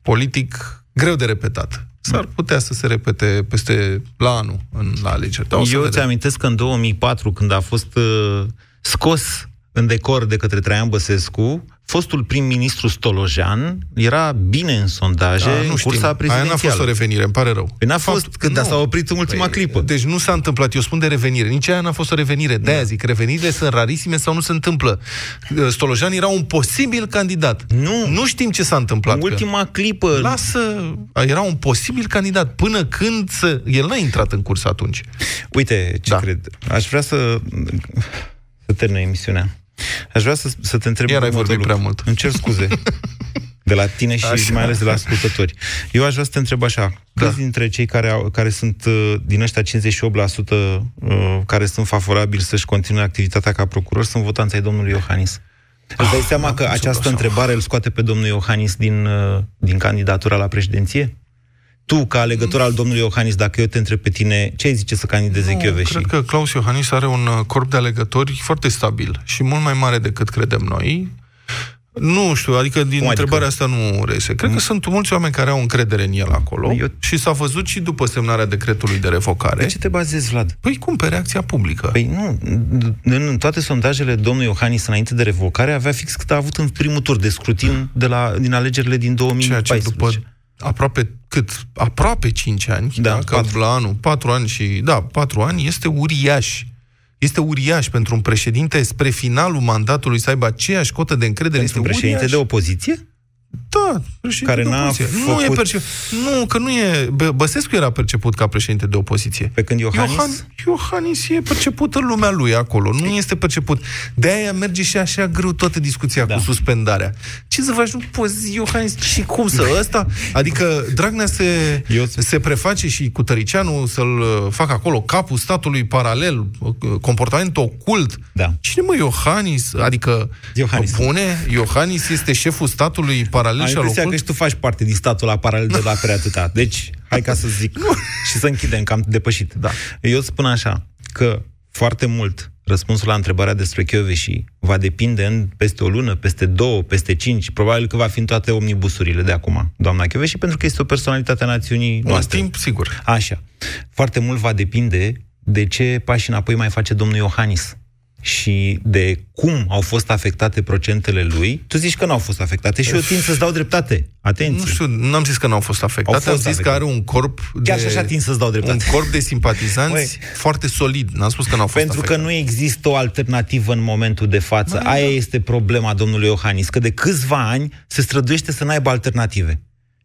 politic greu de repetat. S-ar putea să se repete peste la anul în, la alegeri. Dar Eu ți amintesc că în 2004, când a fost uh, scos în decor de către Traian Băsescu, fostul prim-ministru Stolojan era bine în sondaje Da, în nu cursa știm. prezidențială. Aia n-a fost o revenire, îmi pare rău. Păi n-a fost, Fapt- când nu. s-a oprit în ultima Păi, clipă. Deci nu s-a întâmplat, eu spun de revenire. Nici aia n-a fost o revenire. De-aia Da. zic, revenirile sunt rarisime sau nu se întâmplă. Stolojan era un posibil candidat. Nu. Nu știm ce s-a întâmplat. În cu el. ultima clipă. Lasă, era un posibil candidat până când să... el n-a intrat în curs atunci. Uite ce Da. cred. Aș vrea să... să termină emisiunea. Aș vrea să, să te întreb Iar ai următorul vorbit prea lucru. mult. Îmi cer scuze. *laughs* De la tine și Așa. mai ales de la ascultători. Eu aș vrea să te întreb așa. Da. Câți dintre cei care, au, care sunt uh, din ăștia 58% uh, care sunt favorabili să-și continue activitatea ca procuror sunt votanții ai domnului Iohannis? Îți dai seama că această întrebare îl scoate pe domnul Iohannis din, uh, din candidatura la președinție? Tu, ca alegător al domnului Iohannis, dacă eu te întreb pe tine, ce ai zice să candideze Nu, Chioveși? cred că Claus Iohannis are un uh, corp de alegători foarte stabil și mult mai mare decât credem noi. Nu știu, adică din Cum adică? întrebarea asta nu reiese. Cred că sunt mulți oameni care au încredere în el acolo Eu- și s-a văzut și după semnarea decretului de revocare. Pe ce te bazezi, Vlad? Păi cum, pe reacția publică. Păi nu, în, în toate sondajele domnului Iohannis înainte de revocare avea fix cât a avut în primul tur de scrutin de la, din alegerile din Ceea 2014. ce după aproape cât? Aproape 5 ani, Da, da, că patru. la anul, 4 ani și, da, 4 ani, este uriaș. Este uriaș pentru un președinte spre finalul mandatului să aibă aceeași cotă de încredere. Pentru un este președinte uriaș. de opoziție? Da, președinte Care de n-a opoziție. Nu, e făcut- perce... nu, că nu e... Bă- Băsescu era perceput ca președinte de opoziție. Pe când Iohannis? Iohan... Iohannis e perceput în lumea lui acolo, nu este perceput. De aia merge și așa greu toată discuția da. cu suspendarea. Ce să faci? Nu poți, Iohannis, și cum să ăsta? Adică Dragnea se, Eu- se preface și cu Tăricianu să-l uh, facă acolo capul statului paralel, uh, comportament ocult. Da. Cine mă, Iohannis? Adică, Iohannis. bune, Iohannis este șeful statului paralel Am și al impresia că ocult? și tu faci parte din statul la paralel de la prea atâta. Deci, hai ca să zic și să închidem, că am depășit. Da. Eu spun așa, că foarte mult răspunsul la întrebarea despre Chioveși va depinde în peste o lună, peste două, peste cinci, probabil că va fi în toate omnibusurile de acum, doamna Chioveși, pentru că este o personalitate a națiunii În noastre. timp, sigur. Așa. Foarte mult va depinde de ce pași înapoi mai face domnul Iohannis și de cum au fost afectate procentele lui. Tu zici că nu au fost afectate și eu tind să-ți dau dreptate. Atenție. Nu știu, n-am zis că n-au fost afectate, Au fost am zis afectate. că are un corp Chiar de, și așa tind să-ți dau dreptate. un corp de simpatizanți Măi. foarte solid. N-am spus că n-au fost Pentru că afectate. nu există o alternativă în momentul de față. Da, Aia este problema domnului Iohannis, că de câțiva ani se străduiește să n-aibă alternative.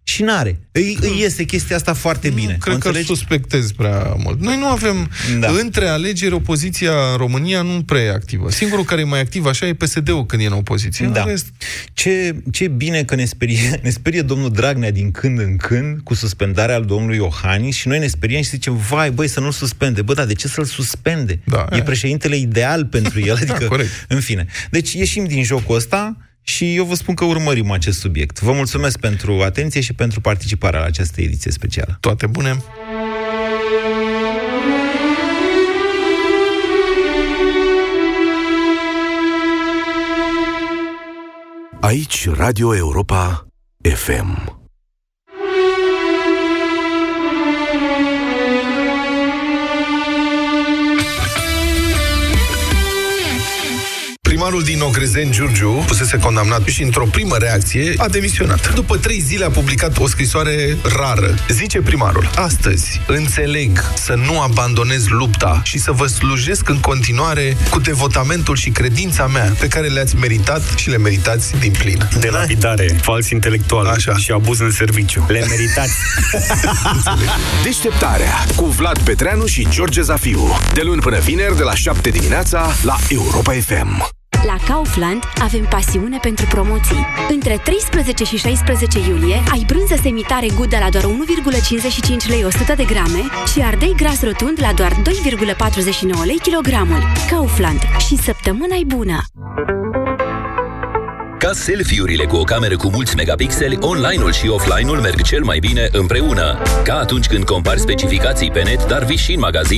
Și n-are. Îi, îi iese chestia asta foarte bine. Nu, cred O că înțelegi? suspectezi prea mult. Noi nu avem... Da. Da. Între alegeri, opoziția în România nu prea e activă. Singurul care e mai activ așa e PSD-ul când e în opoziție. Da. În Rest, Ce, ce bine că ne sperie, *laughs* ne sperie domnul Dragnea din când în când cu suspendarea al domnului Iohannis și noi ne speriem și zicem, vai, băi, să nu-l suspende. Bă, dar de ce să-l suspende? Da, e e. președintele ideal pentru el. *laughs* Adică, corect. în fine. Deci ieșim din jocul ăsta și eu vă spun că urmărim acest subiect. Vă mulțumesc pentru atenție și pentru participarea la această ediție specială. toate bune. Aici Radio Europa FM. Primarul din Ocrezen, Giurgiu, fusese condamnat și într-o primă reacție a demisionat. După trei zile a publicat o scrisoare rară. Zice primarul, astăzi înțeleg să nu abandonez lupta și să vă slujesc în continuare cu devotamentul și credința mea pe care le-ați meritat și le meritați din plin. De lapidare, fals intelectual Așa. și abuz în serviciu. Le meritați. *laughs* Deșteptarea cu Vlad Petreanu și George Zafiu. De luni până vineri, de la 7 dimineața, la Europa FM. La Kaufland avem pasiune pentru promoții. Între 13 și 16 iulie ai brânză semitare Gouda la doar 1,55 lei 100 de grame și ardei gras rotund la doar 2,49 lei kilogramul. Kaufland. Și săptămâna e bună! Ca selfie-urile cu o cameră cu mulți megapixeli, online-ul și offline-ul merg cel mai bine împreună. Ca atunci când compari specificații pe net, dar vii și în magazin